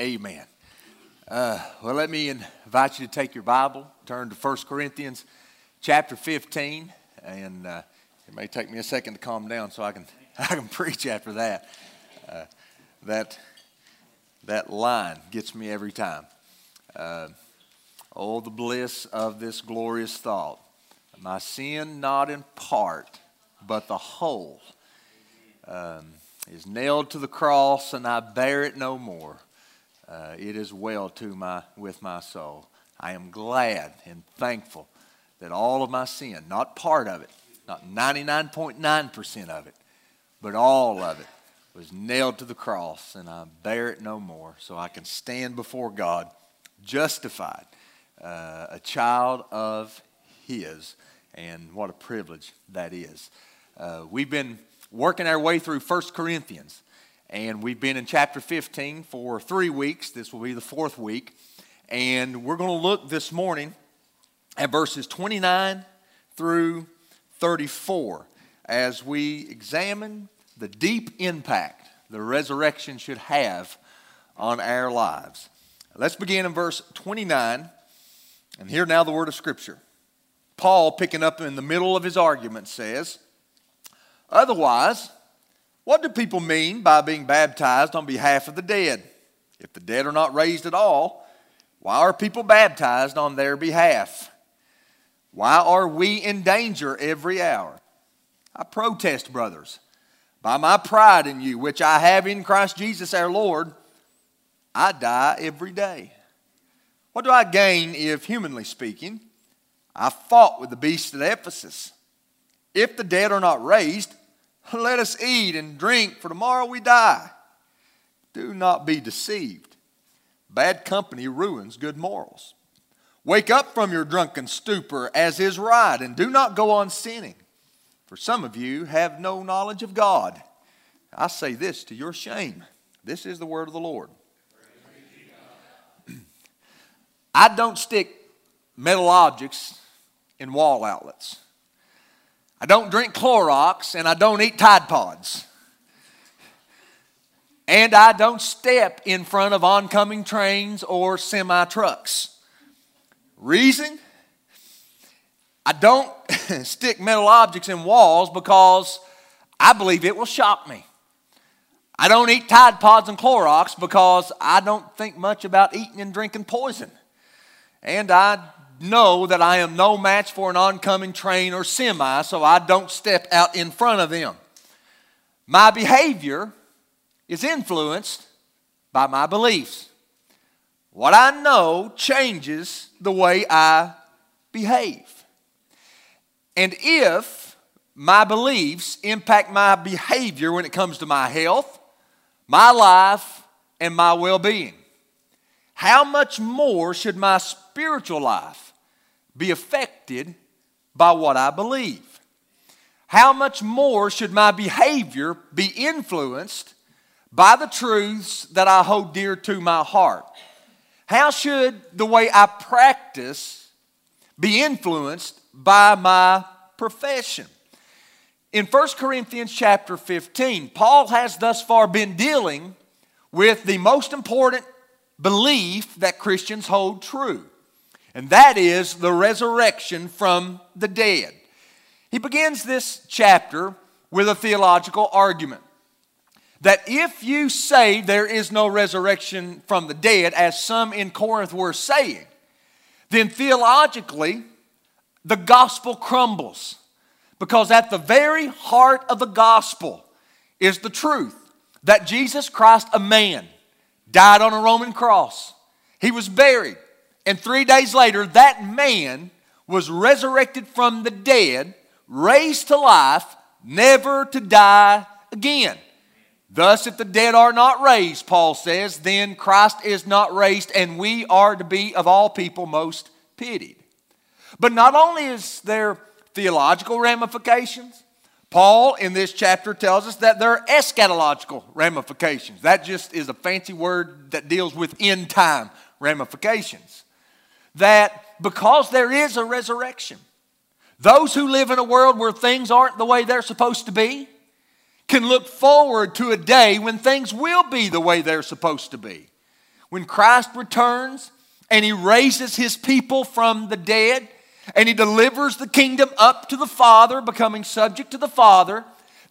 Amen. Uh, well, let me invite you to take your Bible, turn to 1 Corinthians chapter 15, and uh, it may take me a second to calm down so I can, I can preach after that. Uh, that, that line gets me every time. Uh, oh, the bliss of this glorious thought. My sin not in part, but the whole. Um, is nailed to the cross and I bear it no more. Uh, it is well to my, with my soul. I am glad and thankful that all of my sin, not part of it, not 99.9% of it, but all of it, was nailed to the cross and I bear it no more. So I can stand before God justified, uh, a child of His. And what a privilege that is. Uh, we've been working our way through 1 Corinthians. And we've been in chapter 15 for three weeks. This will be the fourth week. And we're going to look this morning at verses 29 through 34 as we examine the deep impact the resurrection should have on our lives. Let's begin in verse 29 and hear now the word of Scripture. Paul, picking up in the middle of his argument, says, Otherwise, what do people mean by being baptized on behalf of the dead? If the dead are not raised at all, why are people baptized on their behalf? Why are we in danger every hour? I protest, brothers, by my pride in you, which I have in Christ Jesus our Lord, I die every day. What do I gain if, humanly speaking, I fought with the beast at Ephesus? If the dead are not raised, let us eat and drink, for tomorrow we die. Do not be deceived. Bad company ruins good morals. Wake up from your drunken stupor, as is right, and do not go on sinning. For some of you have no knowledge of God. I say this to your shame. This is the word of the Lord. I don't stick metal objects in wall outlets. I don't drink Clorox and I don't eat Tide Pods. And I don't step in front of oncoming trains or semi trucks. Reason? I don't stick metal objects in walls because I believe it will shock me. I don't eat Tide Pods and Clorox because I don't think much about eating and drinking poison. And I know that I am no match for an oncoming train or semi, so I don't step out in front of them. My behavior is influenced by my beliefs. What I know changes the way I behave. And if my beliefs impact my behavior when it comes to my health, my life, and my well being, how much more should my spiritual life be affected by what I believe? How much more should my behavior be influenced by the truths that I hold dear to my heart? How should the way I practice be influenced by my profession? In 1 Corinthians chapter 15, Paul has thus far been dealing with the most important belief that Christians hold true and that is the resurrection from the dead. He begins this chapter with a theological argument that if you say there is no resurrection from the dead, as some in Corinth were saying, then theologically the gospel crumbles. Because at the very heart of the gospel is the truth that Jesus Christ, a man, died on a Roman cross. He was buried. And three days later, that man was resurrected from the dead, raised to life, never to die again. Thus, if the dead are not raised, Paul says, then Christ is not raised, and we are to be of all people most pitied. But not only is there theological ramifications, Paul in this chapter tells us that there are eschatological ramifications. That just is a fancy word that deals with end time ramifications that because there is a resurrection, those who live in a world where things aren't the way they're supposed to be can look forward to a day when things will be the way they're supposed to be. when Christ returns and he raises his people from the dead and he delivers the kingdom up to the Father, becoming subject to the Father,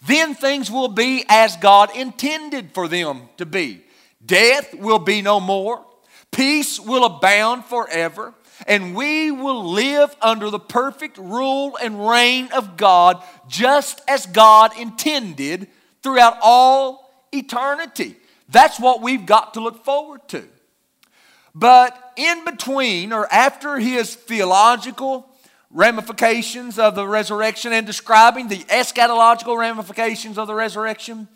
then things will be as God intended for them to be. Death will be no more, peace will abound forever, and we will live under the perfect rule and reign of God just as God intended throughout all eternity. That's what we've got to look forward to. But in between or after his theological ramifications of the resurrection and describing the eschatological ramifications of the resurrection,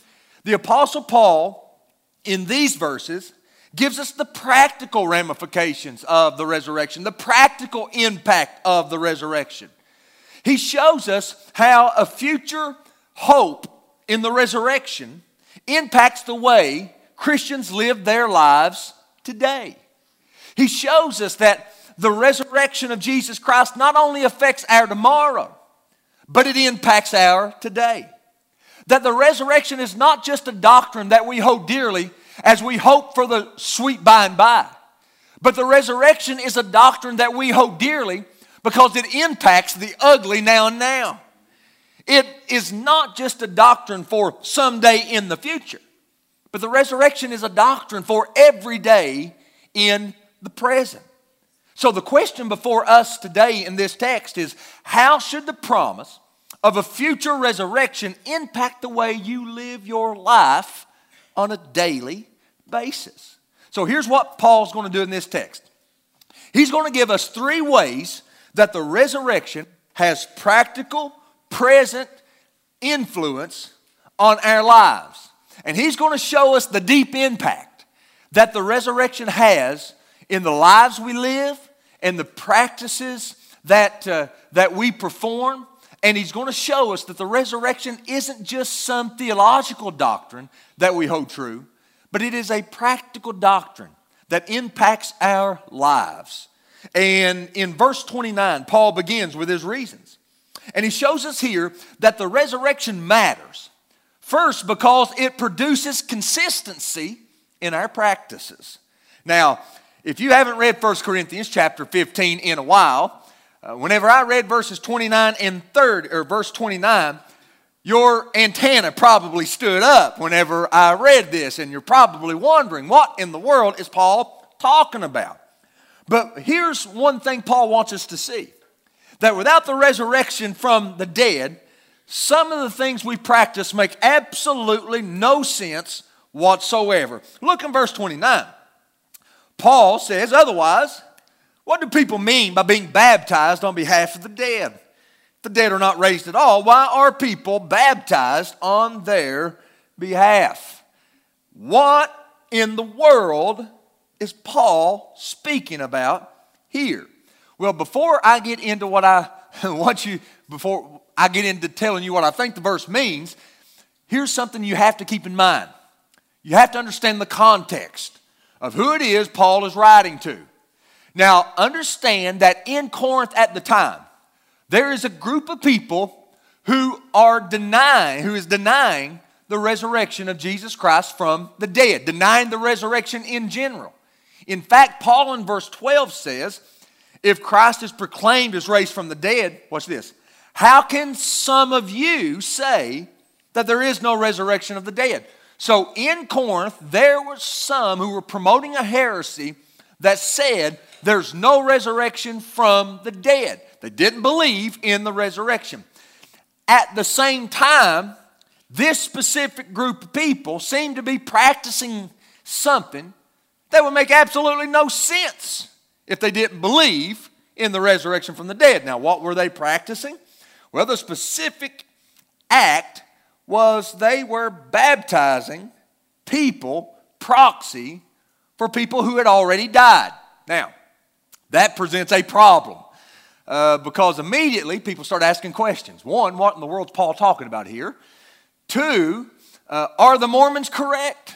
the Apostle Paul, in these verses, gives us the practical ramifications of the resurrection, the practical impact of the resurrection. He shows us how a future hope in the resurrection impacts the way Christians live their lives today. He shows us that the resurrection of Jesus Christ not only affects our tomorrow, but it impacts our today. That the resurrection is not just a doctrine that we hold dearly as we hope for the sweet by and by, but the resurrection is a doctrine that we hold dearly because it impacts the ugly now and now. It is not just a doctrine for someday in the future, but the resurrection is a doctrine for every day in the present. So, the question before us today in this text is how should the promise of a future resurrection impact the way you live your life on a daily basis? So, here's what Paul's going to do in this text he's going to give us three ways that the resurrection has practical, present influence on our lives. And he's going to show us the deep impact that the resurrection has in the lives we live and the practices that, uh, that we perform. And he's going to show us that the resurrection isn't just some theological doctrine that we hold true, but it is a practical doctrine that impacts our lives. And in verse 29, Paul begins with his reasons. And he shows us here that the resurrection matters. First, because it produces consistency in our practices. Now, if you haven't read 1 Corinthians chapter 15 in a while, uh, whenever I read verses 29 and 30, or verse 29, your antenna probably stood up whenever I read this, and you're probably wondering, what in the world is Paul talking about? But here's one thing Paul wants us to see that without the resurrection from the dead, some of the things we practice make absolutely no sense whatsoever. Look in verse 29. Paul says, otherwise, what do people mean by being baptized on behalf of the dead? If the dead are not raised at all, why are people baptized on their behalf? What in the world is Paul speaking about here? Well, before I get into what I want you, before I get into telling you what I think the verse means, here's something you have to keep in mind. You have to understand the context of who it is Paul is writing to. Now, understand that in Corinth at the time, there is a group of people who are denying, who is denying the resurrection of Jesus Christ from the dead, denying the resurrection in general. In fact, Paul in verse 12 says, if Christ is proclaimed as raised from the dead, watch this. How can some of you say that there is no resurrection of the dead? So in Corinth, there were some who were promoting a heresy that said there's no resurrection from the dead. They didn't believe in the resurrection. At the same time, this specific group of people seemed to be practicing something that would make absolutely no sense if they didn't believe in the resurrection from the dead. Now, what were they practicing? Well, the specific act was they were baptizing people, proxy, for people who had already died. Now, that presents a problem uh, because immediately people start asking questions. One, what in the world's Paul talking about here? Two, uh, are the Mormons correct?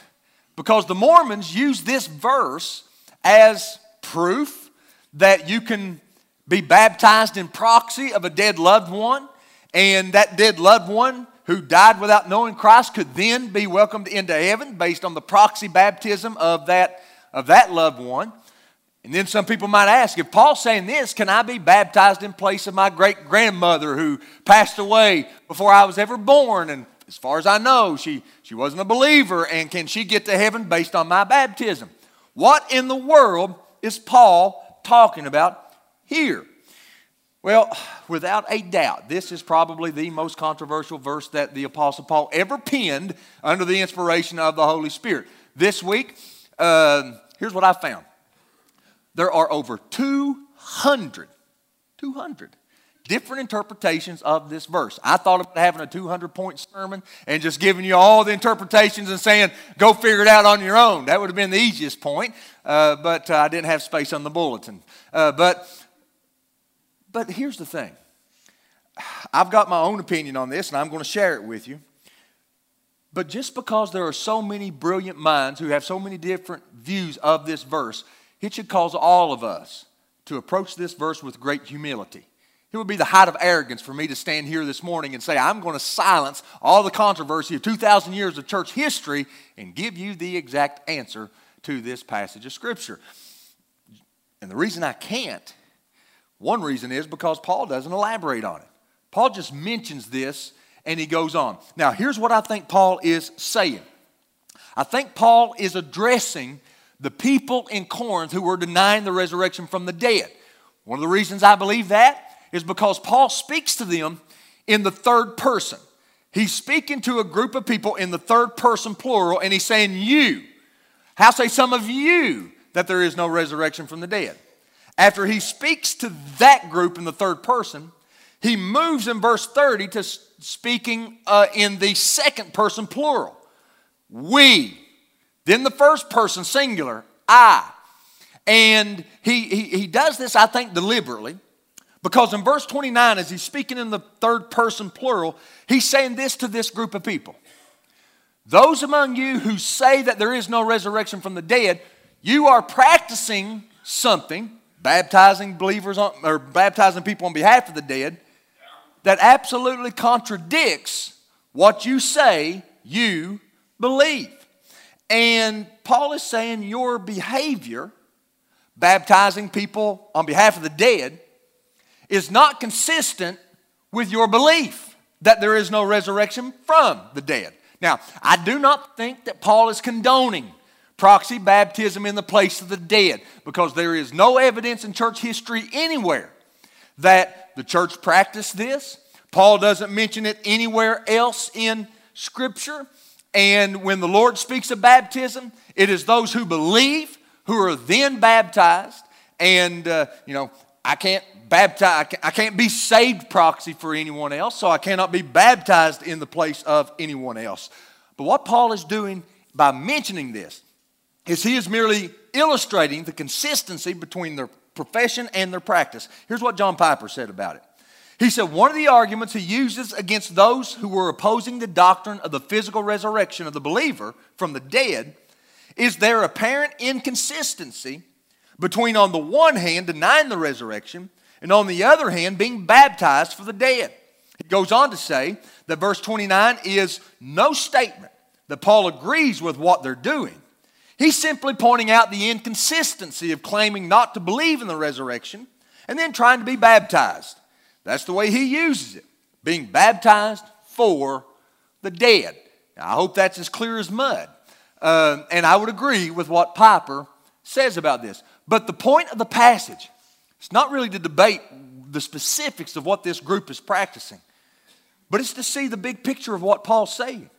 Because the Mormons use this verse as proof that you can be baptized in proxy of a dead loved one, and that dead loved one who died without knowing Christ could then be welcomed into heaven based on the proxy baptism of that of that loved one. And then some people might ask if Paul's saying this, can I be baptized in place of my great grandmother who passed away before I was ever born? And as far as I know, she, she wasn't a believer. And can she get to heaven based on my baptism? What in the world is Paul talking about here? Well, without a doubt, this is probably the most controversial verse that the Apostle Paul ever penned under the inspiration of the Holy Spirit. This week, uh, here's what I found there are over 200, 200 different interpretations of this verse. I thought about having a 200 point sermon and just giving you all the interpretations and saying, go figure it out on your own. That would have been the easiest point, uh, but uh, I didn't have space on the bulletin. Uh, but, but here's the thing I've got my own opinion on this, and I'm going to share it with you. But just because there are so many brilliant minds who have so many different views of this verse, it should cause all of us to approach this verse with great humility. It would be the height of arrogance for me to stand here this morning and say, I'm going to silence all the controversy of 2,000 years of church history and give you the exact answer to this passage of Scripture. And the reason I can't, one reason is because Paul doesn't elaborate on it. Paul just mentions this and he goes on. Now, here's what I think Paul is saying I think Paul is addressing the people in Corinth who were denying the resurrection from the dead. One of the reasons I believe that is because Paul speaks to them in the third person. He's speaking to a group of people in the third person plural, and he's saying, You. How say some of you that there is no resurrection from the dead? After he speaks to that group in the third person, he moves in verse 30 to speaking uh, in the second person plural. We. Then the first person singular, I. And he, he, he does this, I think, deliberately. Because in verse 29, as he's speaking in the third person plural, he's saying this to this group of people Those among you who say that there is no resurrection from the dead, you are practicing something, baptizing believers on, or baptizing people on behalf of the dead, that absolutely contradicts what you say you believe. And Paul is saying your behavior, baptizing people on behalf of the dead, is not consistent with your belief that there is no resurrection from the dead. Now, I do not think that Paul is condoning proxy baptism in the place of the dead because there is no evidence in church history anywhere that the church practiced this. Paul doesn't mention it anywhere else in Scripture. And when the Lord speaks of baptism, it is those who believe who are then baptized. And, uh, you know, I can't baptize, I can't be saved proxy for anyone else, so I cannot be baptized in the place of anyone else. But what Paul is doing by mentioning this is he is merely illustrating the consistency between their profession and their practice. Here's what John Piper said about it. He said one of the arguments he uses against those who were opposing the doctrine of the physical resurrection of the believer from the dead is their apparent inconsistency between, on the one hand, denying the resurrection, and on the other hand, being baptized for the dead. He goes on to say that verse 29 is no statement that Paul agrees with what they're doing. He's simply pointing out the inconsistency of claiming not to believe in the resurrection and then trying to be baptized. That's the way he uses it being baptized for the dead. Now, I hope that's as clear as mud. Uh, and I would agree with what Piper says about this. But the point of the passage, it's not really to debate the specifics of what this group is practicing, but it's to see the big picture of what Paul's saying.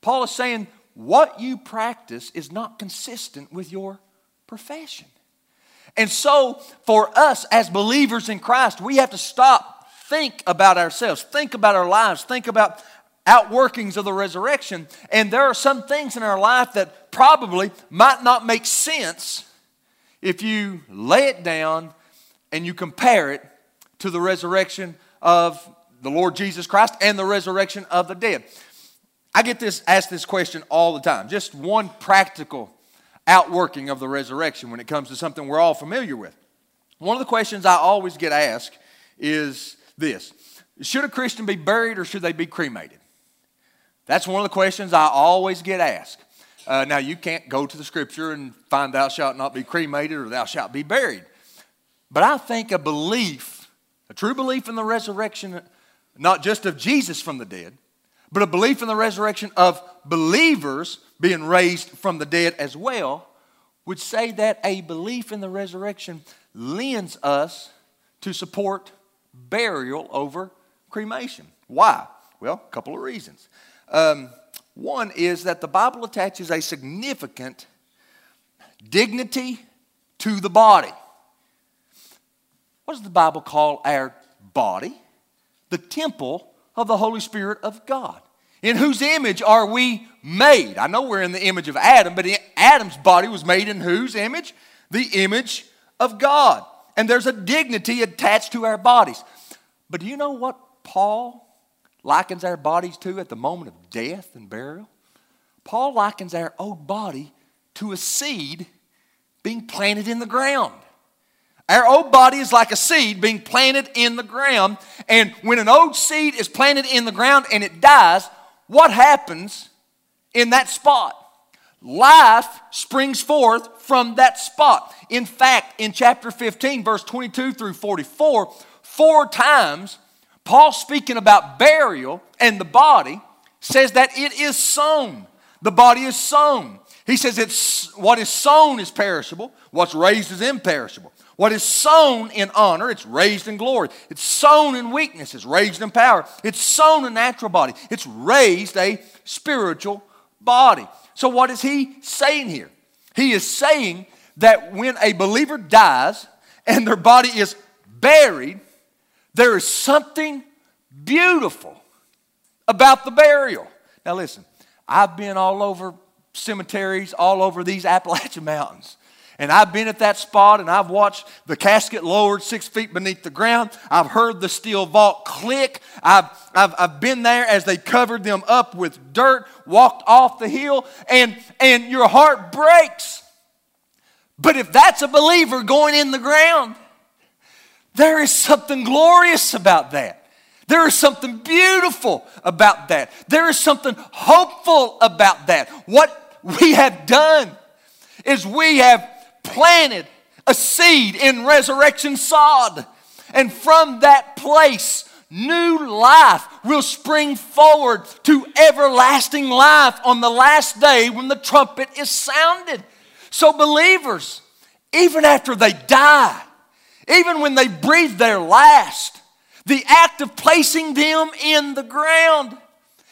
Paul is saying, what you practice is not consistent with your profession. And so, for us as believers in Christ, we have to stop think about ourselves, think about our lives, think about outworkings of the resurrection. And there are some things in our life that probably might not make sense if you lay it down and you compare it to the resurrection of the Lord Jesus Christ and the resurrection of the dead. I get this asked this question all the time. Just one practical outworking of the resurrection when it comes to something we're all familiar with. One of the questions I always get asked is this Should a Christian be buried or should they be cremated? That's one of the questions I always get asked. Uh, now, you can't go to the scripture and find thou shalt not be cremated or thou shalt be buried. But I think a belief, a true belief in the resurrection, not just of Jesus from the dead, but a belief in the resurrection of believers being raised from the dead as well, would say that a belief in the resurrection lends us to support burial over cremation. Why? Well, a couple of reasons. Um, one is that the Bible attaches a significant dignity to the body. What does the Bible call our body? The temple of the Holy Spirit of God. In whose image are we made? I know we're in the image of Adam, but Adam's body was made in whose image? The image of God. And there's a dignity attached to our bodies. But do you know what Paul likens our bodies to at the moment of death and burial? Paul likens our old body to a seed being planted in the ground. Our old body is like a seed being planted in the ground. And when an old seed is planted in the ground and it dies, what happens in that spot? Life springs forth from that spot. In fact, in chapter 15, verse 22 through 44, four times Paul, speaking about burial and the body, says that it is sown. The body is sown. He says it's what is sown is perishable, what's raised is imperishable. What is sown in honor, it's raised in glory. It's sown in weakness, it's raised in power. It's sown a natural body, it's raised a spiritual body. So, what is he saying here? He is saying that when a believer dies and their body is buried, there is something beautiful about the burial. Now, listen, I've been all over cemeteries, all over these Appalachian Mountains. And I've been at that spot and I've watched the casket lowered six feet beneath the ground. I've heard the steel vault click. I've, I've, I've been there as they covered them up with dirt, walked off the hill, and, and your heart breaks. But if that's a believer going in the ground, there is something glorious about that. There is something beautiful about that. There is something hopeful about that. What we have done is we have planted a seed in resurrection sod. And from that place, new life will spring forward to everlasting life on the last day when the trumpet is sounded. So, believers, even after they die, even when they breathe their last, the act of placing them in the ground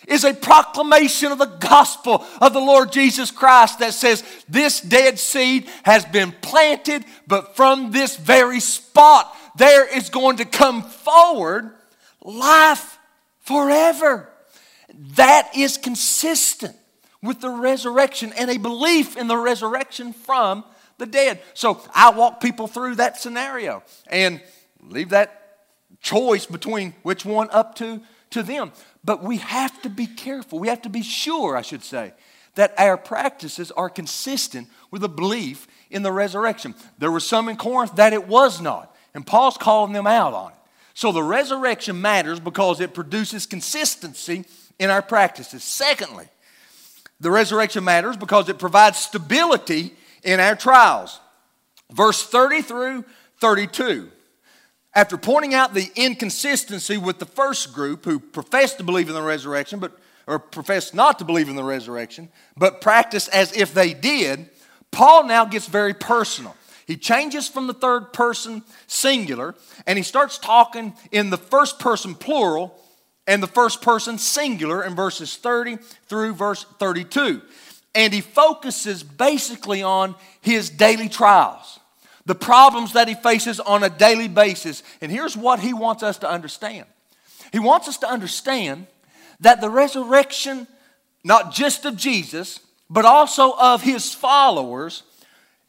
is a proclamation of the gospel of the Lord Jesus Christ that says this dead seed has been planted, but from this very spot there is going to come forward life forever. That is consistent with the resurrection and a belief in the resurrection from the dead. So I walk people through that scenario and leave that choice between which one up to, to them. But we have to be careful. We have to be sure, I should say, that our practices are consistent with a belief in the resurrection. There were some in Corinth that it was not, and Paul's calling them out on it. So the resurrection matters because it produces consistency in our practices. Secondly, the resurrection matters because it provides stability in our trials. Verse 30 through 32. After pointing out the inconsistency with the first group who professed to believe in the resurrection, but or professed not to believe in the resurrection, but practiced as if they did, Paul now gets very personal. He changes from the third person singular and he starts talking in the first person plural and the first person singular in verses 30 through verse 32 and he focuses basically on his daily trials, the problems that he faces on a daily basis. And here's what he wants us to understand he wants us to understand that the resurrection, not just of Jesus, but also of his followers,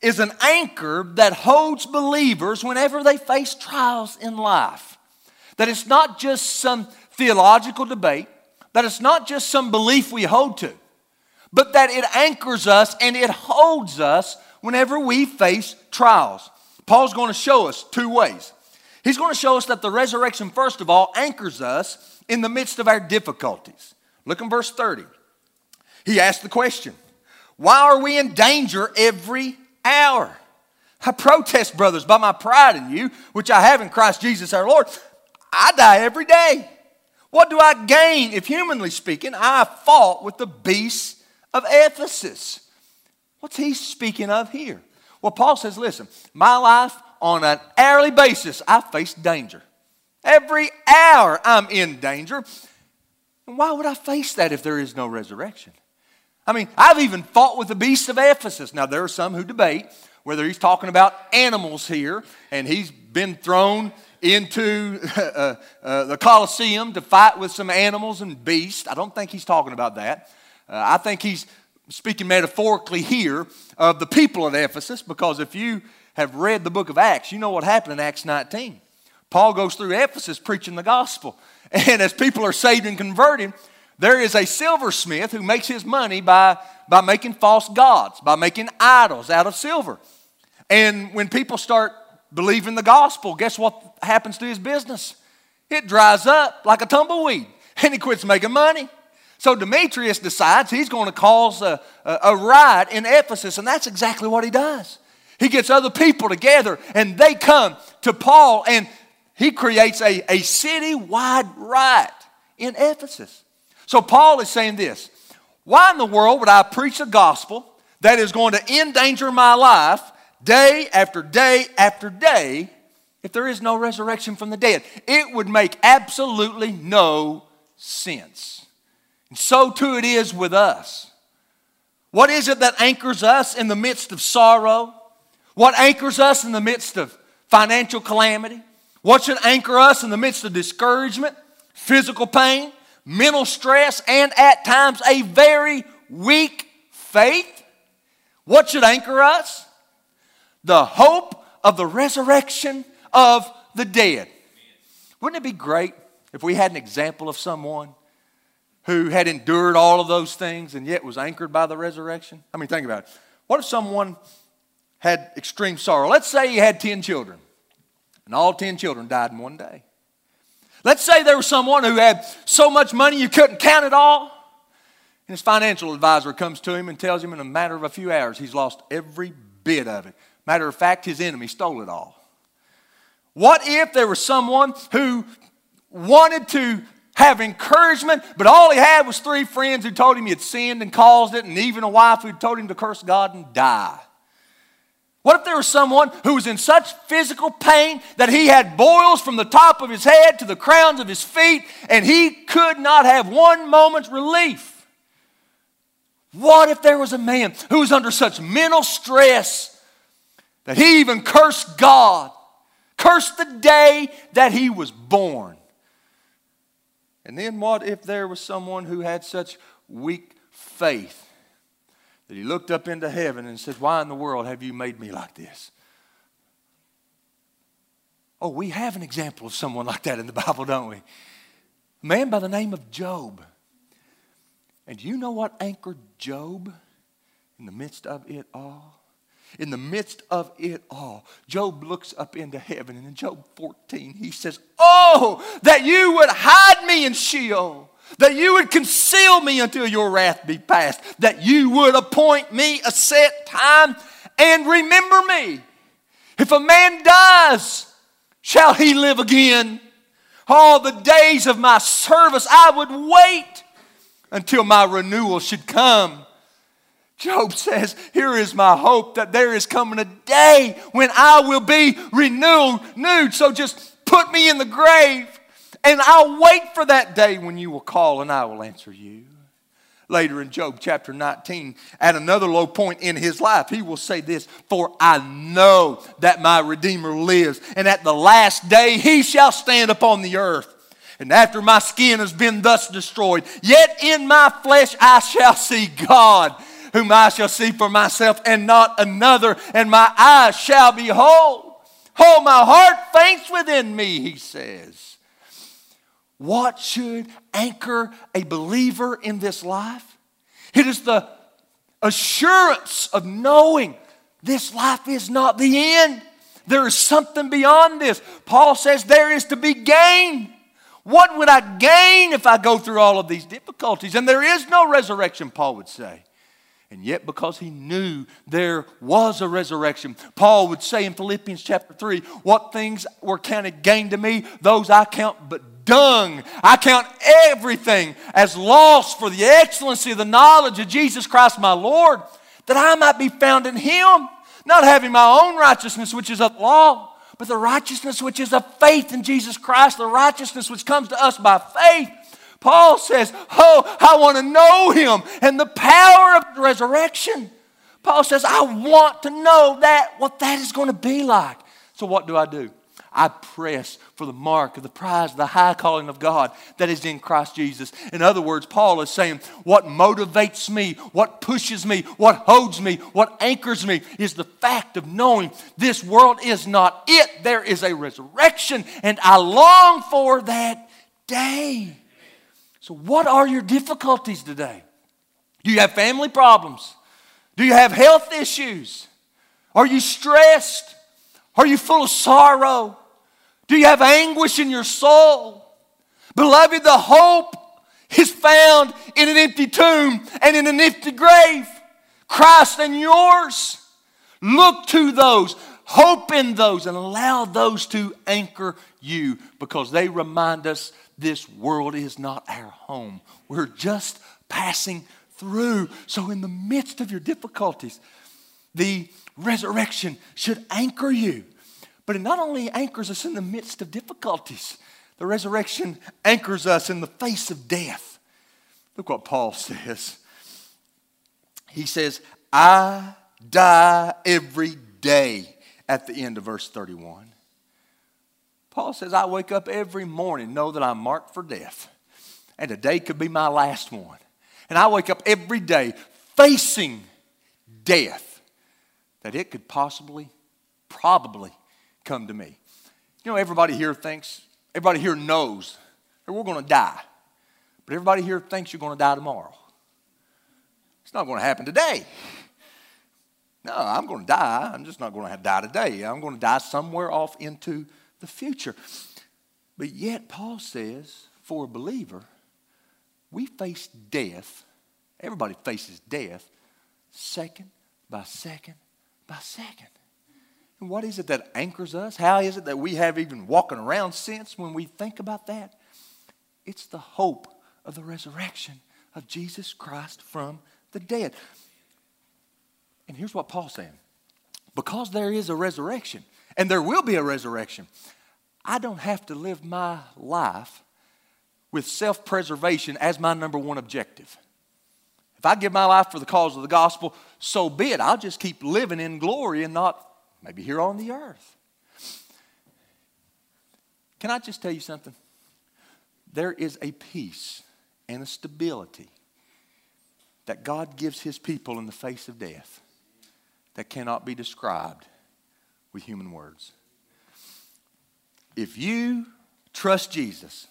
is an anchor that holds believers whenever they face trials in life. That it's not just some theological debate, that it's not just some belief we hold to, but that it anchors us and it holds us whenever we face trials. Paul's going to show us two ways. He's going to show us that the resurrection, first of all, anchors us in the midst of our difficulties. Look in verse 30. He asked the question Why are we in danger every hour? I protest, brothers, by my pride in you, which I have in Christ Jesus our Lord. I die every day. What do I gain if, humanly speaking, I fought with the beasts of Ephesus? What's he speaking of here? Well, Paul says, listen, my life on an hourly basis, I face danger. Every hour I'm in danger. And why would I face that if there is no resurrection? I mean, I've even fought with the beasts of Ephesus. Now, there are some who debate whether he's talking about animals here, and he's been thrown into uh, uh, the Colosseum to fight with some animals and beasts. I don't think he's talking about that. Uh, I think he's speaking metaphorically here of the people at Ephesus, because if you have read the book of Acts, you know what happened in Acts 19. Paul goes through Ephesus preaching the gospel. And as people are saved and converted, there is a silversmith who makes his money by, by making false gods, by making idols out of silver. And when people start believing the gospel, guess what happens to his business? It dries up like a tumbleweed and he quits making money. So Demetrius decides he's going to cause a, a, a riot in Ephesus, and that's exactly what he does. He gets other people together and they come to Paul and he creates a, a city-wide riot in Ephesus. So Paul is saying this Why in the world would I preach a gospel that is going to endanger my life day after day after day if there is no resurrection from the dead. It would make absolutely no sense. And so too it is with us. What is it that anchors us in the midst of sorrow? What anchors us in the midst of financial calamity? What should anchor us in the midst of discouragement, physical pain, mental stress, and at times a very weak faith? What should anchor us? the hope of the resurrection of the dead. Wouldn't it be great if we had an example of someone who had endured all of those things and yet was anchored by the resurrection? I mean, think about it. What if someone had extreme sorrow? Let's say he had 10 children, and all 10 children died in one day. Let's say there was someone who had so much money you couldn't count it all. And his financial advisor comes to him and tells him in a matter of a few hours he's lost every bit of it. Matter of fact, his enemy stole it all. What if there was someone who wanted to have encouragement, but all he had was three friends who told him he had sinned and caused it, and even a wife who told him to curse God and die? What if there was someone who was in such physical pain that he had boils from the top of his head to the crowns of his feet, and he could not have one moment's relief? What if there was a man who was under such mental stress that he even cursed God, cursed the day that he was born. And then what if there was someone who had such weak faith that he looked up into heaven and said, Why in the world have you made me like this? Oh, we have an example of someone like that in the Bible, don't we? A man by the name of Job. And you know what anchored Job in the midst of it all? In the midst of it all, Job looks up into heaven, and in Job 14, he says, Oh, that you would hide me in Sheol, that you would conceal me until your wrath be past, that you would appoint me a set time and remember me. If a man dies, shall he live again? All the days of my service I would wait until my renewal should come. Job says, Here is my hope that there is coming a day when I will be renewed. Nude. So just put me in the grave, and I'll wait for that day when you will call and I will answer you. Later in Job chapter 19, at another low point in his life, he will say this For I know that my Redeemer lives, and at the last day he shall stand upon the earth. And after my skin has been thus destroyed, yet in my flesh I shall see God whom I shall see for myself and not another, and my eyes shall behold. Oh, my heart faints within me, he says. What should anchor a believer in this life? It is the assurance of knowing this life is not the end. There is something beyond this. Paul says there is to be gain. What would I gain if I go through all of these difficulties? And there is no resurrection, Paul would say. And yet, because he knew there was a resurrection, Paul would say in Philippians chapter 3 What things were counted gain to me, those I count but dung. I count everything as loss for the excellency of the knowledge of Jesus Christ my Lord, that I might be found in him, not having my own righteousness, which is of law but the righteousness which is of faith in Jesus Christ, the righteousness which comes to us by faith. Paul says, Oh, I want to know him and the power of the resurrection. Paul says, I want to know that, what that is going to be like. So, what do I do? I press for the mark of the prize the high calling of God that is in Christ Jesus. In other words, Paul is saying, What motivates me, what pushes me, what holds me, what anchors me is the fact of knowing this world is not it. There is a resurrection, and I long for that day. So, what are your difficulties today? Do you have family problems? Do you have health issues? Are you stressed? Are you full of sorrow? Do you have anguish in your soul? Beloved, the hope is found in an empty tomb and in an empty grave. Christ and yours. Look to those, hope in those, and allow those to anchor you because they remind us this world is not our home. We're just passing through. So, in the midst of your difficulties, the resurrection should anchor you. But it not only anchors us in the midst of difficulties, the resurrection anchors us in the face of death. Look what Paul says. He says, I die every day at the end of verse 31. Paul says, I wake up every morning, know that I'm marked for death, and today could be my last one. And I wake up every day facing death, that it could possibly, probably come to me. You know, everybody here thinks, everybody here knows that we're going to die. But everybody here thinks you're going to die tomorrow. It's not going to happen today. No, I'm going to die. I'm just not going to die today. I'm going to die somewhere off into the future. But yet, Paul says, for a believer, we face death. Everybody faces death second by second by second. And what is it that anchors us? How is it that we have even walking around since when we think about that? It's the hope of the resurrection of Jesus Christ from the dead. And here's what Paul's saying because there is a resurrection, and there will be a resurrection, I don't have to live my life with self preservation as my number one objective. If I give my life for the cause of the gospel, so be it. I'll just keep living in glory and not maybe here on the earth. Can I just tell you something? There is a peace and a stability that God gives his people in the face of death that cannot be described with human words. If you trust Jesus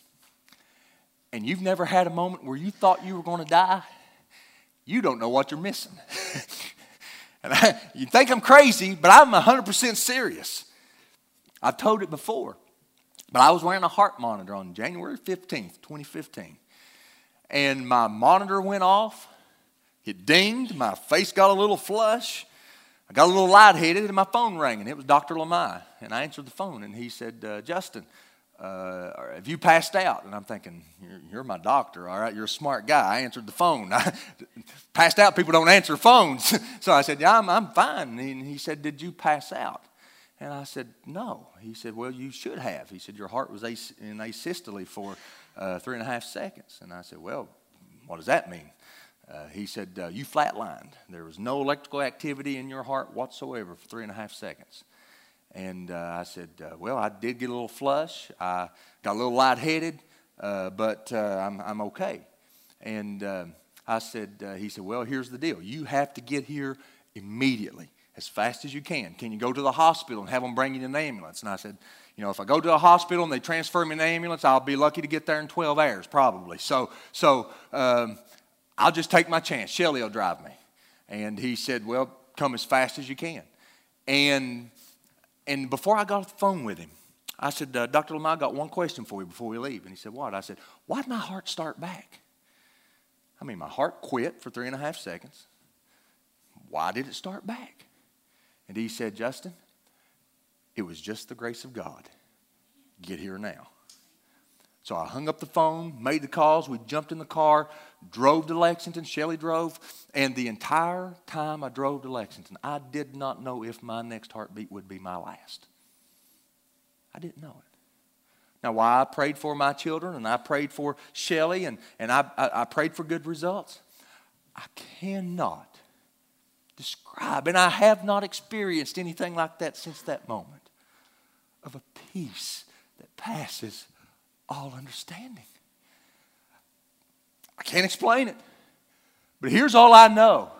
and you've never had a moment where you thought you were going to die, you don't know what you're missing. And I, you think I'm crazy, but I'm 100% serious. I've told it before. But I was wearing a heart monitor on January 15th, 2015. And my monitor went off. It dinged. My face got a little flush. I got a little lightheaded, and my phone rang, and it was Dr. Lamai. And I answered the phone, and he said, uh, Justin, uh, have you passed out? And I'm thinking, you're, you're, my doctor, all right? You're a smart guy. I answered the phone. passed out people don't answer phones. so I said, yeah, I'm, I'm fine. And he said, did you pass out? And I said, no. He said, well, you should have. He said, your heart was in asystole for uh, three and a half seconds. And I said, well, what does that mean? Uh, he said, uh, you flatlined. There was no electrical activity in your heart whatsoever for three and a half seconds. And uh, I said, uh, Well, I did get a little flush. I got a little lightheaded, uh, but uh, I'm, I'm okay. And uh, I said, He said, Well, here's the deal. You have to get here immediately, as fast as you can. Can you go to the hospital and have them bring you an ambulance? And I said, you know, if I go to a hospital and they transfer me in an ambulance, I'll be lucky to get there in 12 hours, probably. So, so um, I'll just take my chance. Shelly will drive me. And he said, Well, come as fast as you can. And and before I got off the phone with him, I said, uh, Dr. Lamar, I got one question for you before we leave. And he said, What? I said, Why did my heart start back? I mean, my heart quit for three and a half seconds. Why did it start back? And he said, Justin, it was just the grace of God. Get here now. So I hung up the phone, made the calls, we jumped in the car, drove to Lexington. Shelly drove, and the entire time I drove to Lexington, I did not know if my next heartbeat would be my last. I didn't know it. Now, why I prayed for my children and I prayed for Shelly and, and I, I, I prayed for good results, I cannot describe, and I have not experienced anything like that since that moment, of a peace that passes all understanding. I can't explain it, but here's all I know.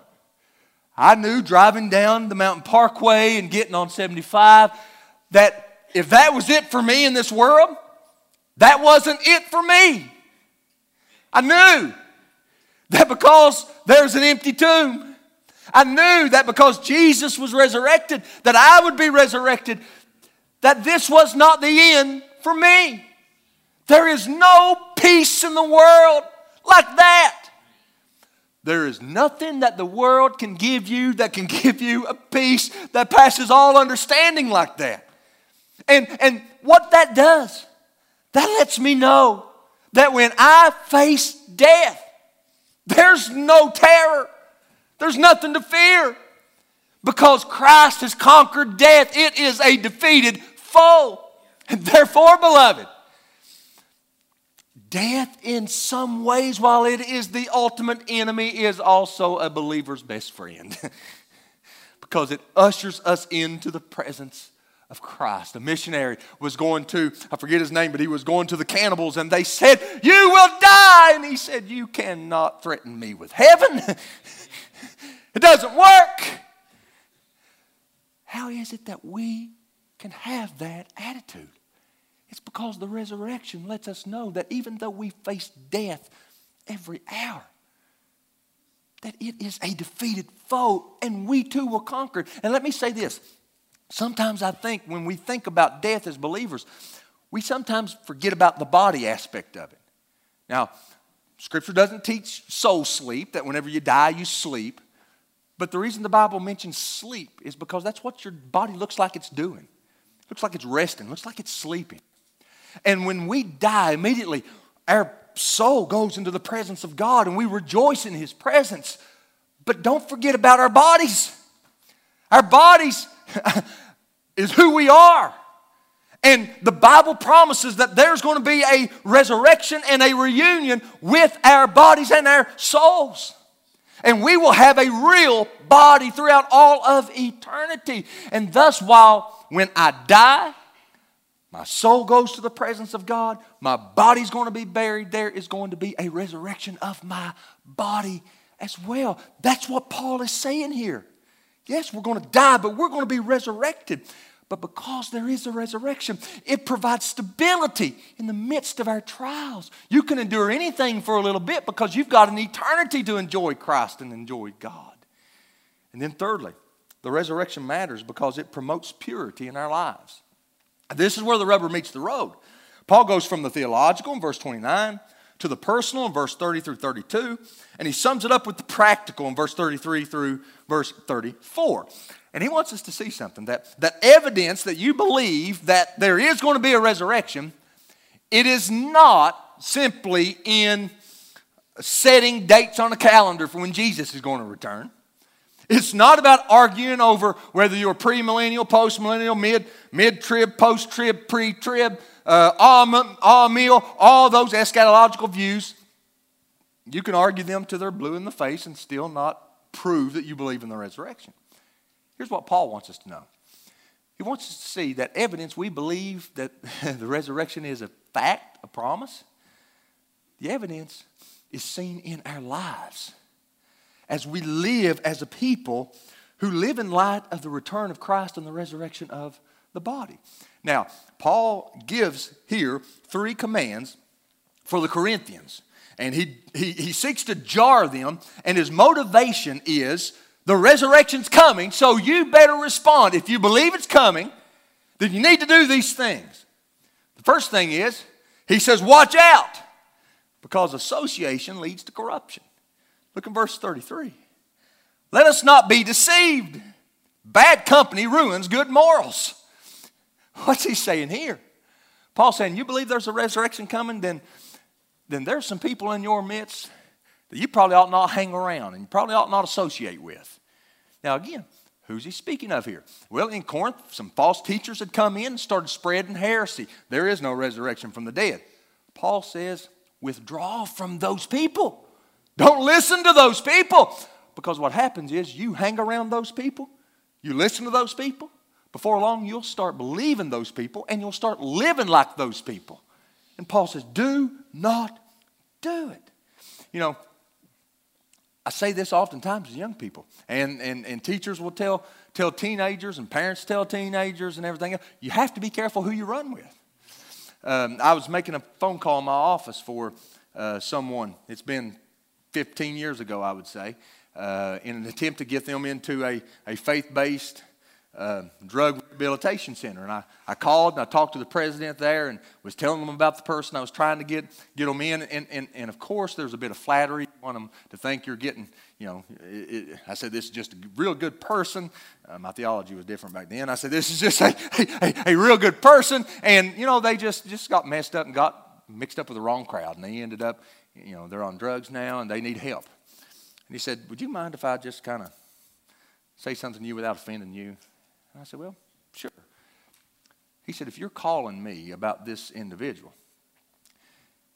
I knew driving down the Mountain Parkway and getting on 75 that if that was it for me in this world, that wasn't it for me. I knew that because there's an empty tomb, I knew that because Jesus was resurrected, that I would be resurrected, that this was not the end for me. There is no peace in the world like that. There is nothing that the world can give you that can give you a peace that passes all understanding like that. And, and what that does, that lets me know that when I face death, there's no terror, there's nothing to fear. Because Christ has conquered death, it is a defeated foe. And therefore, beloved, Death, in some ways, while it is the ultimate enemy, is also a believer's best friend because it ushers us into the presence of Christ. A missionary was going to, I forget his name, but he was going to the cannibals and they said, You will die. And he said, You cannot threaten me with heaven. it doesn't work. How is it that we can have that attitude? It's because the resurrection lets us know that even though we face death every hour, that it is a defeated foe and we too will conquer. And let me say this sometimes I think when we think about death as believers, we sometimes forget about the body aspect of it. Now, Scripture doesn't teach soul sleep, that whenever you die, you sleep. But the reason the Bible mentions sleep is because that's what your body looks like it's doing. It Looks like it's resting, looks like it's sleeping. And when we die, immediately our soul goes into the presence of God and we rejoice in His presence. But don't forget about our bodies. Our bodies is who we are. And the Bible promises that there's going to be a resurrection and a reunion with our bodies and our souls. And we will have a real body throughout all of eternity. And thus, while when I die, my soul goes to the presence of God. My body's going to be buried. There is going to be a resurrection of my body as well. That's what Paul is saying here. Yes, we're going to die, but we're going to be resurrected. But because there is a resurrection, it provides stability in the midst of our trials. You can endure anything for a little bit because you've got an eternity to enjoy Christ and enjoy God. And then, thirdly, the resurrection matters because it promotes purity in our lives. This is where the rubber meets the road. Paul goes from the theological in verse 29 to the personal in verse 30 through 32, and he sums it up with the practical in verse 33 through verse 34. And he wants us to see something that, that evidence that you believe that there is going to be a resurrection, it is not simply in setting dates on a calendar for when Jesus is going to return. It's not about arguing over whether you're premillennial, postmillennial, mid mid trib, post trib, pre trib, uh, all, all meal, all those eschatological views. You can argue them till they're blue in the face and still not prove that you believe in the resurrection. Here's what Paul wants us to know. He wants us to see that evidence we believe that the resurrection is a fact, a promise. The evidence is seen in our lives as we live as a people who live in light of the return of Christ and the resurrection of the body. Now, Paul gives here three commands for the Corinthians, and he, he, he seeks to jar them, and his motivation is the resurrection's coming, so you better respond. If you believe it's coming, then you need to do these things. The first thing is, he says, watch out, because association leads to corruption. Look in verse 33. Let us not be deceived. Bad company ruins good morals. What's he saying here? Paul saying, You believe there's a resurrection coming? Then, then there's some people in your midst that you probably ought not hang around and you probably ought not associate with. Now, again, who's he speaking of here? Well, in Corinth, some false teachers had come in and started spreading heresy. There is no resurrection from the dead. Paul says, Withdraw from those people. Don't listen to those people. Because what happens is you hang around those people, you listen to those people, before long you'll start believing those people and you'll start living like those people. And Paul says, do not do it. You know, I say this oftentimes to young people, and, and, and teachers will tell, tell teenagers, and parents tell teenagers, and everything else. You have to be careful who you run with. Um, I was making a phone call in my office for uh, someone. It's been 15 years ago, I would say, uh, in an attempt to get them into a, a faith based uh, drug rehabilitation center. And I, I called and I talked to the president there and was telling them about the person I was trying to get, get them in. And, and, and of course, there's a bit of flattery. You want them to think you're getting, you know, it, it, I said, this is just a real good person. Uh, my theology was different back then. I said, this is just a, a, a real good person. And, you know, they just, just got messed up and got mixed up with the wrong crowd. And they ended up, you know, they're on drugs now and they need help. And he said, Would you mind if I just kind of say something to you without offending you? And I said, Well, sure. He said, If you're calling me about this individual,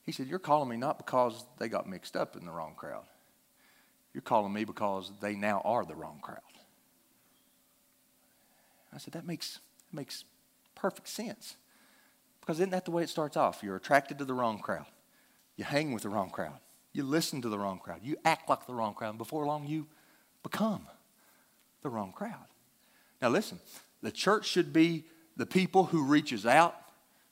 he said, You're calling me not because they got mixed up in the wrong crowd. You're calling me because they now are the wrong crowd. I said, That makes, that makes perfect sense. Because isn't that the way it starts off? You're attracted to the wrong crowd, you hang with the wrong crowd, you listen to the wrong crowd, you act like the wrong crowd, and before long, you become the wrong crowd. Now, listen, the church should be the people who reaches out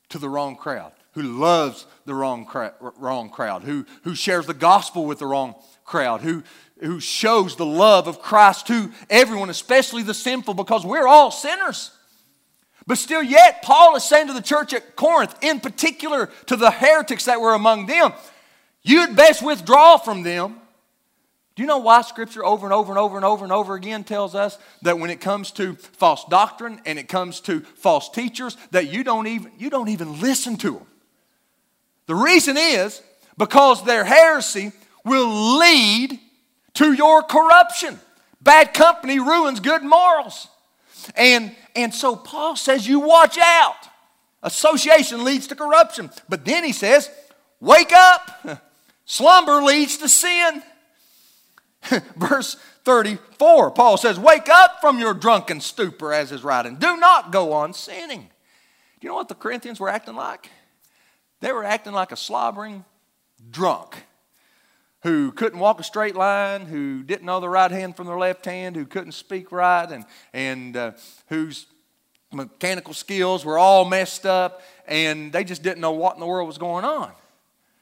to the wrong crowd, who loves the wrong, crowd, wrong crowd, who, who shares the gospel with the wrong crowd, who, who shows the love of Christ to everyone, especially the sinful, because we're all sinners. But still, yet, Paul is saying to the church at Corinth, in particular to the heretics that were among them, you'd best withdraw from them do you know why Scripture over and over and over and over and over again tells us that when it comes to false doctrine and it comes to false teachers, that you don't even, you don't even listen to them? The reason is because their heresy will lead to your corruption. Bad company ruins good morals. And, and so Paul says, you watch out. Association leads to corruption. But then he says, wake up. Slumber leads to sin. Verse 34, Paul says, Wake up from your drunken stupor, as is writing. Do not go on sinning. Do you know what the Corinthians were acting like? They were acting like a slobbering drunk who couldn't walk a straight line, who didn't know the right hand from the left hand, who couldn't speak right, and, and uh, whose mechanical skills were all messed up, and they just didn't know what in the world was going on.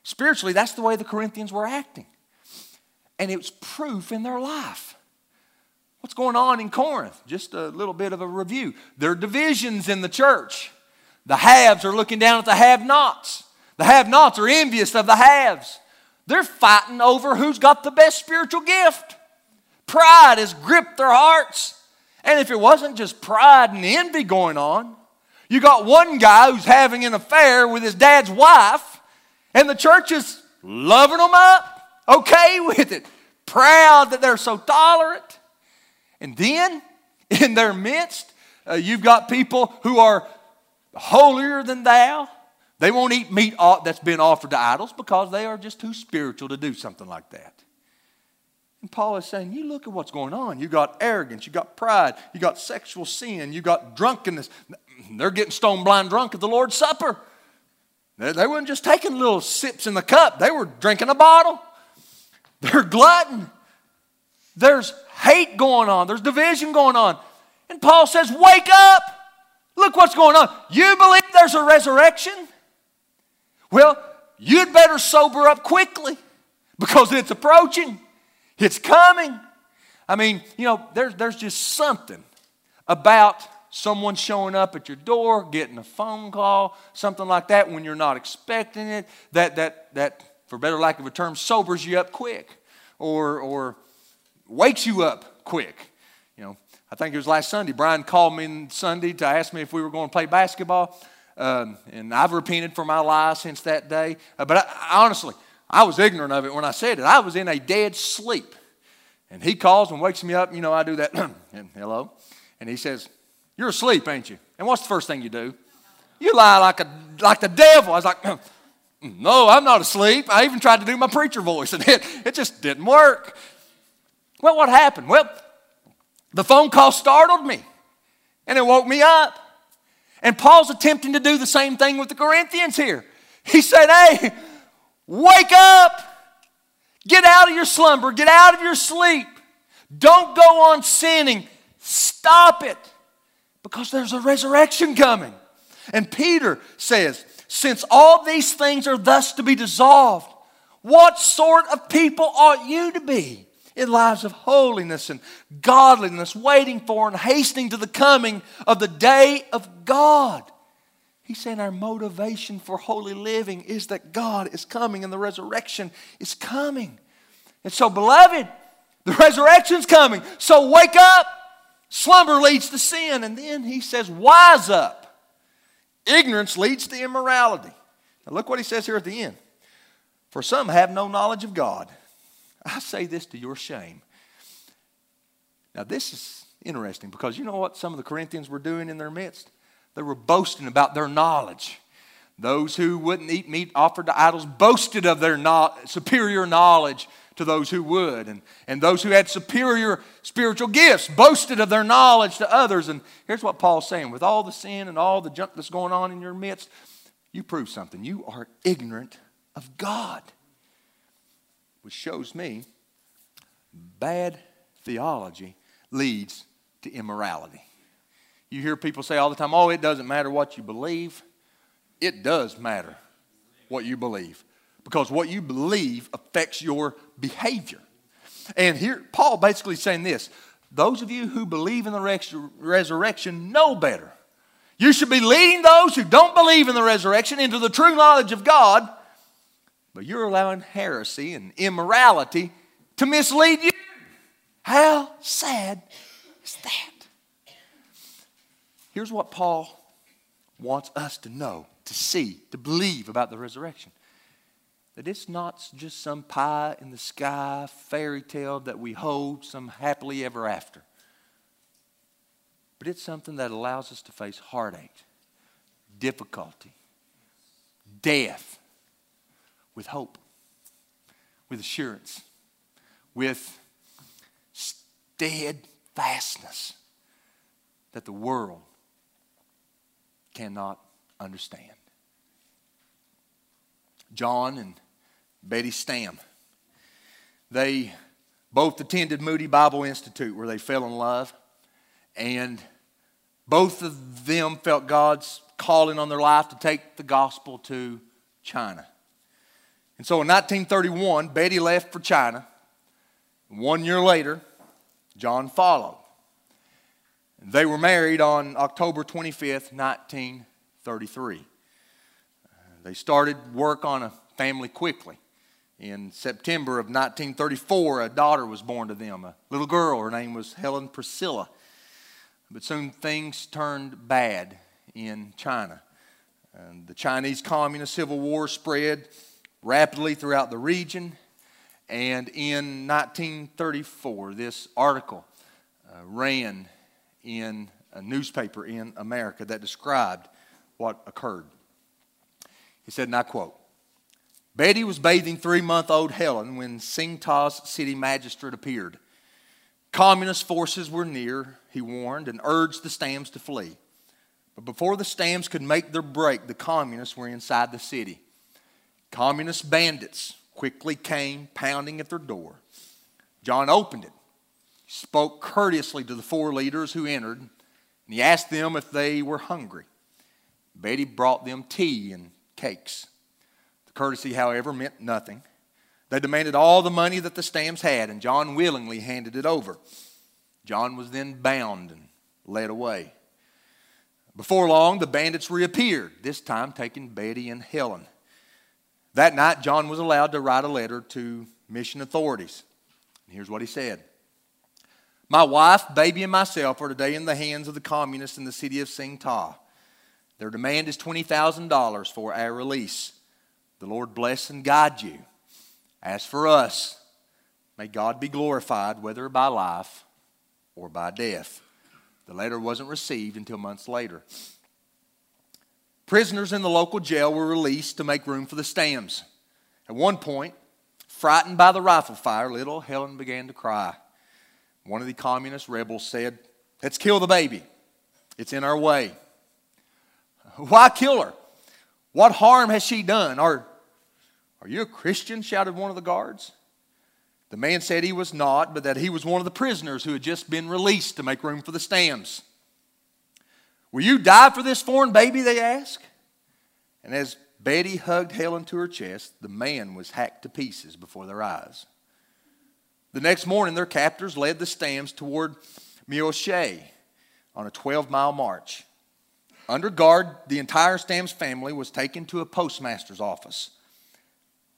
Spiritually, that's the way the Corinthians were acting and it was proof in their life. What's going on in Corinth? Just a little bit of a review. There are divisions in the church. The haves are looking down at the have nots. The have nots are envious of the haves. They're fighting over who's got the best spiritual gift. Pride has gripped their hearts. And if it wasn't just pride and envy going on, you got one guy who's having an affair with his dad's wife, and the church is loving them up okay with it, proud that they're so tolerant. And then in their midst, uh, you've got people who are holier than thou. They won't eat meat that's been offered to idols because they are just too spiritual to do something like that. And Paul is saying, you look at what's going on. You got arrogance, you got pride, you got sexual sin, you got drunkenness. They're getting stone blind drunk at the Lord's Supper. They, they weren't just taking little sips in the cup, they were drinking a bottle. They're glutton. There's hate going on, there's division going on. And Paul says, Wake up! Look what's going on. You believe there's a resurrection? Well, you'd better sober up quickly because it's approaching, it's coming. I mean, you know, there's, there's just something about someone showing up at your door, getting a phone call, something like that when you're not expecting it, that, that, that for better lack of a term, sobers you up quick or, or wakes you up quick. You know, I think it was last Sunday. Brian called me Sunday to ask me if we were going to play basketball. Um, and I've repented for my lie since that day. Uh, but I, honestly, I was ignorant of it when I said it. I was in a dead sleep. And he calls and wakes me up. You know, I do that. and hello. And he says, You're asleep, ain't you? And what's the first thing you do? You lie like, a, like the devil. I was like, No, I'm not asleep. I even tried to do my preacher voice, and it, it just didn't work. Well, what happened? Well, the phone call startled me, and it woke me up. And Paul's attempting to do the same thing with the Corinthians here. He said, Hey, wake up. Get out of your slumber. Get out of your sleep. Don't go on sinning. Stop it because there's a resurrection coming. And Peter says, Since all these things are thus to be dissolved, what sort of people ought you to be? In lives of holiness and godliness, waiting for and hastening to the coming of the day of God. He's saying our motivation for holy living is that God is coming and the resurrection is coming. And so, beloved, the resurrection's coming. So, wake up. Slumber leads to sin. And then he says, wise up. Ignorance leads to immorality. Now, look what he says here at the end. For some have no knowledge of God. I say this to your shame. Now, this is interesting because you know what some of the Corinthians were doing in their midst? They were boasting about their knowledge. Those who wouldn't eat meat offered to idols boasted of their no- superior knowledge to those who would. And, and those who had superior spiritual gifts boasted of their knowledge to others. And here's what Paul's saying with all the sin and all the junk that's going on in your midst, you prove something. You are ignorant of God which shows me bad theology leads to immorality. You hear people say all the time, oh, it doesn't matter what you believe. It does matter what you believe because what you believe affects your behavior. And here, Paul basically saying this those of you who believe in the res- resurrection know better. You should be leading those who don't believe in the resurrection into the true knowledge of God but you're allowing heresy and immorality to mislead you. How sad is that? Here's what Paul wants us to know, to see, to believe about the resurrection that it's not just some pie in the sky fairy tale that we hold some happily ever after, but it's something that allows us to face heartache, difficulty, death with hope, with assurance, with steadfastness that the world cannot understand. John and Betty Stam, they both attended Moody Bible Institute where they fell in love, and both of them felt God's calling on their life to take the gospel to China. And so in 1931, Betty left for China. One year later, John followed. They were married on October 25th, 1933. They started work on a family quickly. In September of 1934, a daughter was born to them, a little girl. Her name was Helen Priscilla. But soon things turned bad in China. And the Chinese Communist Civil War spread rapidly throughout the region. And in 1934, this article uh, ran in a newspaper in America that described what occurred. He said, and I quote Betty was bathing three month old Helen when Tsingteh's city magistrate appeared. Communist forces were near, he warned, and urged the Stams to flee. But before the Stams could make their break, the communists were inside the city. Communist bandits quickly came pounding at their door. John opened it, spoke courteously to the four leaders who entered, and he asked them if they were hungry. Betty brought them tea and cakes. The courtesy, however, meant nothing. They demanded all the money that the Stams had, and John willingly handed it over. John was then bound and led away. Before long, the bandits reappeared, this time taking Betty and Helen. That night, John was allowed to write a letter to mission authorities. And here's what he said My wife, baby, and myself are today in the hands of the communists in the city of Tsingteh. Their demand is $20,000 for our release. The Lord bless and guide you. As for us, may God be glorified, whether by life or by death. The letter wasn't received until months later. Prisoners in the local jail were released to make room for the Stams. At one point, frightened by the rifle fire, little Helen began to cry. One of the communist rebels said, Let's kill the baby. It's in our way. Why kill her? What harm has she done? Are, are you a Christian? shouted one of the guards. The man said he was not, but that he was one of the prisoners who had just been released to make room for the Stams. Will you die for this foreign baby? They asked. And as Betty hugged Helen to her chest, the man was hacked to pieces before their eyes. The next morning, their captors led the Stams toward Miaoshe on a 12 mile march. Under guard, the entire Stams family was taken to a postmaster's office.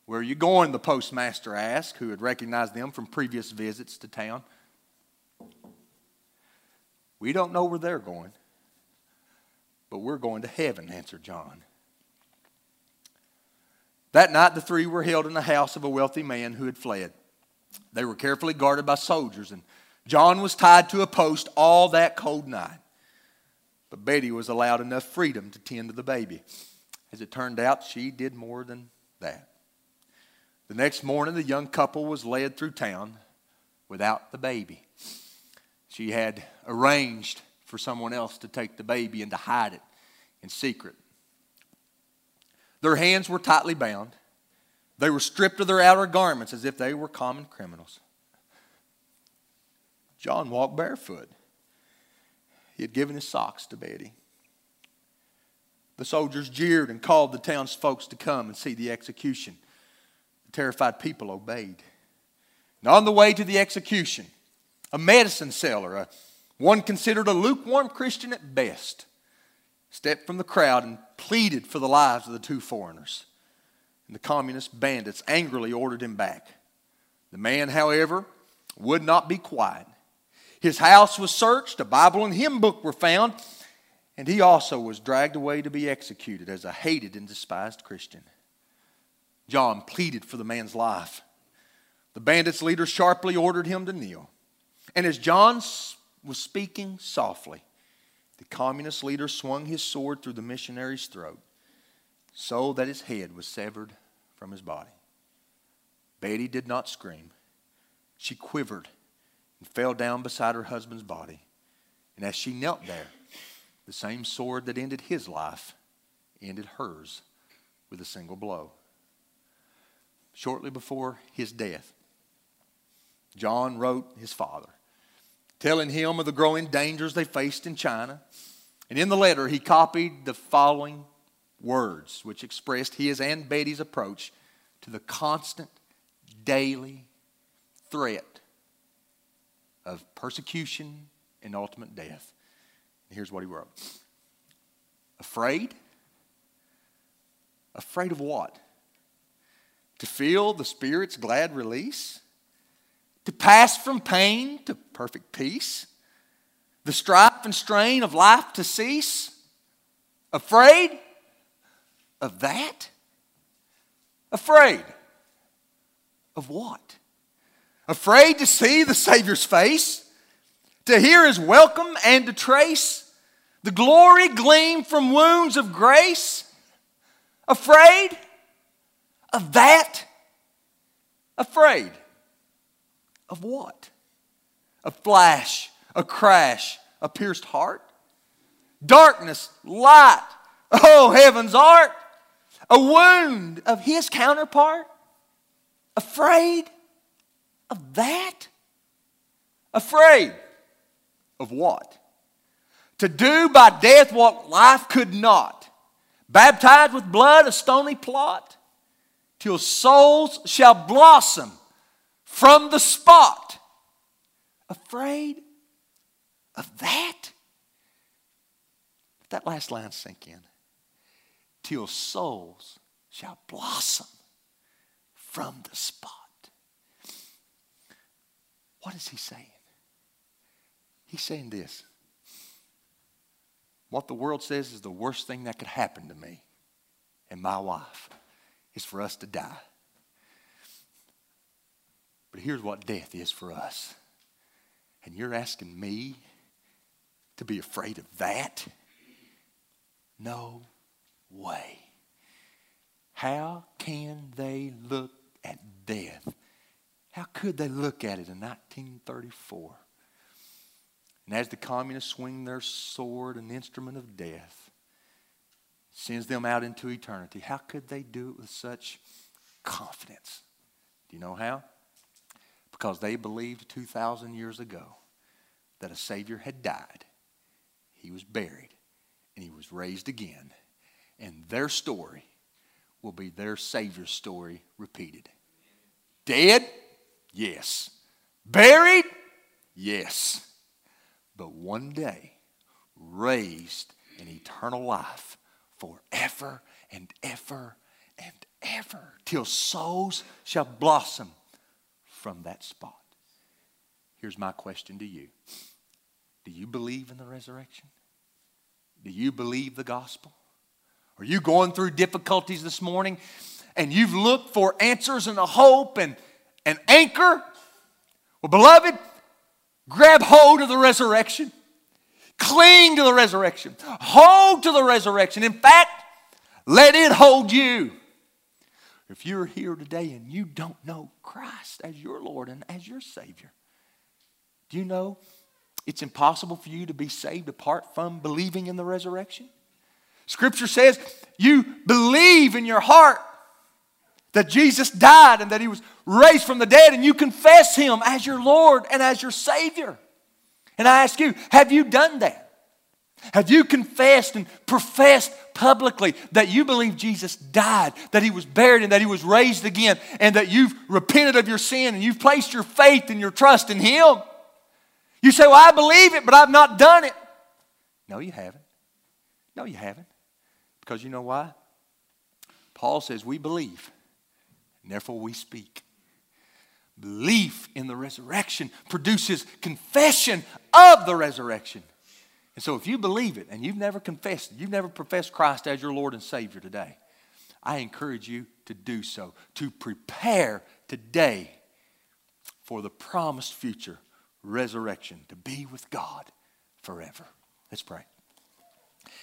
Where are you going? the postmaster asked, who had recognized them from previous visits to town. We don't know where they're going, but we're going to heaven, answered John. That night, the three were held in the house of a wealthy man who had fled. They were carefully guarded by soldiers, and John was tied to a post all that cold night. But Betty was allowed enough freedom to tend to the baby. As it turned out, she did more than that. The next morning, the young couple was led through town without the baby. She had arranged for someone else to take the baby and to hide it in secret. Their hands were tightly bound. They were stripped of their outer garments as if they were common criminals. John walked barefoot. He had given his socks to Betty. The soldiers jeered and called the townsfolk to come and see the execution. The terrified people obeyed. And on the way to the execution, a medicine seller, a, one considered a lukewarm Christian at best, stepped from the crowd and pleaded for the lives of the two foreigners. And the communist bandits angrily ordered him back. The man, however, would not be quiet. His house was searched, a Bible and hymn book were found, and he also was dragged away to be executed as a hated and despised Christian. John pleaded for the man's life. The bandits' leader sharply ordered him to kneel. And as John was speaking softly, the communist leader swung his sword through the missionary's throat so that his head was severed from his body. Betty did not scream. She quivered and fell down beside her husband's body. And as she knelt there, the same sword that ended his life ended hers with a single blow. Shortly before his death, John wrote his father, telling him of the growing dangers they faced in China. And in the letter, he copied the following words, which expressed his and Betty's approach to the constant, daily threat of persecution and ultimate death. And here's what he wrote Afraid? Afraid of what? To feel the Spirit's glad release? To pass from pain to perfect peace? The strife and strain of life to cease? Afraid of that? Afraid of what? afraid to see the Savior's face, to hear his welcome and to trace the glory gleam from wounds of grace, afraid of that, afraid of what? A flash, a crash, a pierced heart, darkness, light, oh heaven's art, a wound of his counterpart, afraid of that? Afraid of what? To do by death what life could not. Baptized with blood, a stony plot, till souls shall blossom from the spot. Afraid of that? Let that last line sink in. Till souls shall blossom from the spot. What is he saying? He's saying this. What the world says is the worst thing that could happen to me and my wife is for us to die. But here's what death is for us. And you're asking me to be afraid of that? No way. How can they look at death? How could they look at it in 1934? And as the communists swing their sword, an instrument of death, sends them out into eternity, how could they do it with such confidence? Do you know how? Because they believed 2,000 years ago that a Savior had died, He was buried, and He was raised again. And their story will be their Savior's story repeated. Dead? Yes. Buried? Yes but one day raised in eternal life forever and ever and ever till souls shall blossom from that spot. Here's my question to you Do you believe in the resurrection? Do you believe the gospel? Are you going through difficulties this morning and you've looked for answers and a hope and an anchor? Well, beloved, Grab hold of the resurrection. Cling to the resurrection. Hold to the resurrection. In fact, let it hold you. If you're here today and you don't know Christ as your Lord and as your Savior, do you know it's impossible for you to be saved apart from believing in the resurrection? Scripture says you believe in your heart that Jesus died and that he was raised from the dead, and you confess him as your Lord and as your Savior. And I ask you, have you done that? Have you confessed and professed publicly that you believe Jesus died, that he was buried, and that he was raised again, and that you've repented of your sin and you've placed your faith and your trust in him? You say, Well, I believe it, but I've not done it. No, you haven't. No, you haven't. Because you know why? Paul says, We believe and therefore we speak. Belief in the resurrection produces confession of the resurrection. And so, if you believe it and you've never confessed, you've never professed Christ as your Lord and Savior today, I encourage you to do so, to prepare today for the promised future resurrection, to be with God forever. Let's pray.